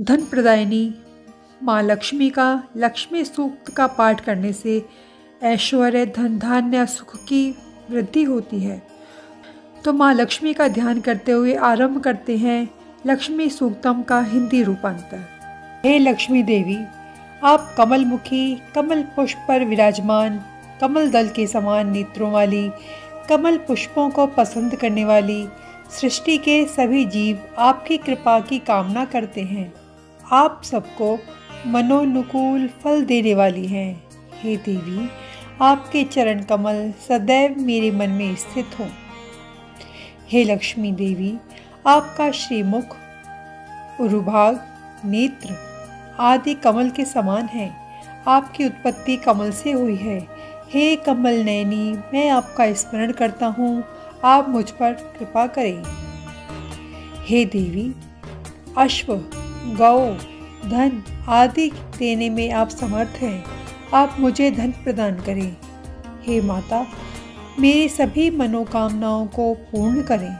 धन प्रदायिनी माँ लक्ष्मी का लक्ष्मी सूक्त का पाठ करने से ऐश्वर्य धन धान्य सुख की वृद्धि होती है। तो माँ लक्ष्मी का ध्यान करते हुए आरंभ करते हैं लक्ष्मी सूक्तम का हिंदी रूपांतर। हे लक्ष्मी देवी, आप कमल मुखी कमल पुष्प पर विराजमान, कमल दल के समान नेत्रों वाली, कमल पुष्पों को पसंद करने वाली, सृष्टि के सभी जीव आपकी कृपा की कामना करते हैं। आप सबको मनोनुकूल फल देने वाली हैं। हे देवी, आपके चरण कमल सदैव मेरे मन में स्थित हों। हे लक्ष्मी देवी, आपका श्रीमुख उरुभाग नेत्र आदि कमल के समान है। आपकी उत्पत्ति कमल से हुई है। हे कमल नैनी मैं आपका स्मरण करता हूँ। आप मुझ पर कृपा करें। हे देवी, अश्व गौ, धन आदि देने में आप समर्थ हैं। आप मुझे धन प्रदान करें। हे माता, मेरी सभी मनोकामनाओं को पूर्ण करें।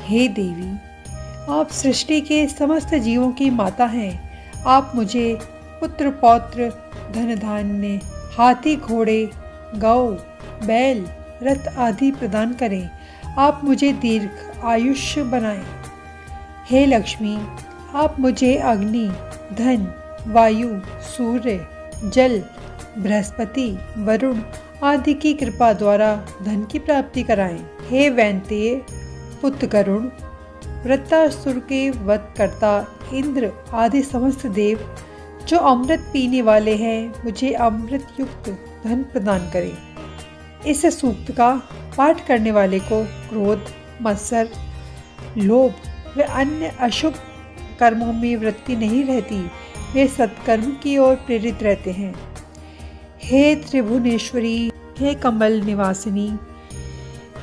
हे देवी, आप सृष्टि के समस्त जीवों की माता हैं। आप मुझे पुत्र, पौत्र धन धान्य हाथी, घोड़े, गौ, बैल, रथ आदि प्रदान करें। आप मुझे दीर्घ आयुष्य बनाएँ। हे लक्ष्मी, आप मुझे अग्नि, धन, वायु, सूर्य, जल, बृहस्पति, वरुण आदि की कृपा द्वारा धन की प्राप्ति कराएँ। हे वैंतीय, पुत्र करुण वृत्तासुर के वध करता इंद्र आदि समस्त देव, जो अमृत पीने वाले हैं, मुझे अमृत युक्त धन प्रदान करें। इस सूक्त का पाठ करने वाले को क्रोध, मत्सर, लोभ व अन्य अशुभ कर्मों में वृत्ति नहीं रहती, वे सत्कर्म की ओर प्रेरित रहते हैं। हे त्रिभुवनेश्वरी, हे कमल निवासिनी,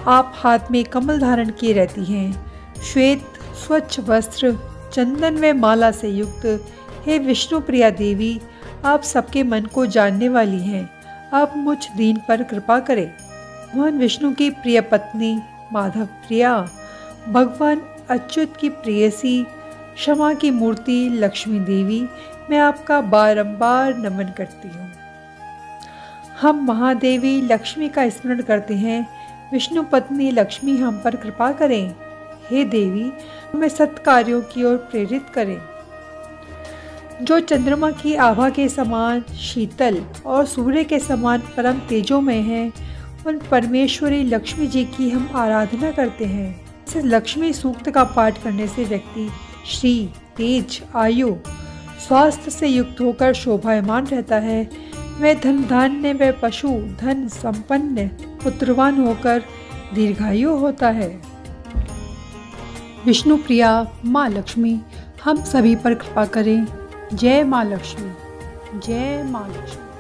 आप हाथ में कमल धारण किए रहती हैं। श्वेत, स्वच्छ वस्त्र, चंदन व माला से युक्त, हे विष्णु प्रिया देवी, आप सबके मन को जानने वाली हैं। आप मुझ दीन पर कृपा करें। भगवान विष्णु की प्रिय पत्नी माधव प्रिया, भगवान अच्युत की प्रेयसी, क्षमा की मूर्ति, लक्ष्मी देवी, मैं आपका बारंबार नमन करती हूँ। हम महादेवी लक्ष्मी का स्मरण करते हैं। विष्णु पत्नी लक्ष्मी हम पर कृपा करें। हे देवी, हमें सत्कार्यों की ओर प्रेरित करें। जो चंद्रमा की आभा के समान, शीतल और सूर्य के समान परम तेजों में हैं, उन परमेश्वरी लक्ष्मी जी की हम आराधना करते हैं। इस लक्ष्मी सूक्त का पाठ करने से व्यक्ति श्री, तेज, आयु, स्वास्थ्य से युक्त होकर शोभायमान रहता है। वह धन धान्य व पशु धन संपन्न पुत्रवान होकर दीर्घायु होता है। विष्णु प्रिया, माँ लक्ष्मी, हम सभी पर कृपा करें। जय माँ लक्ष्मी। जय माँ लक्ष्मी।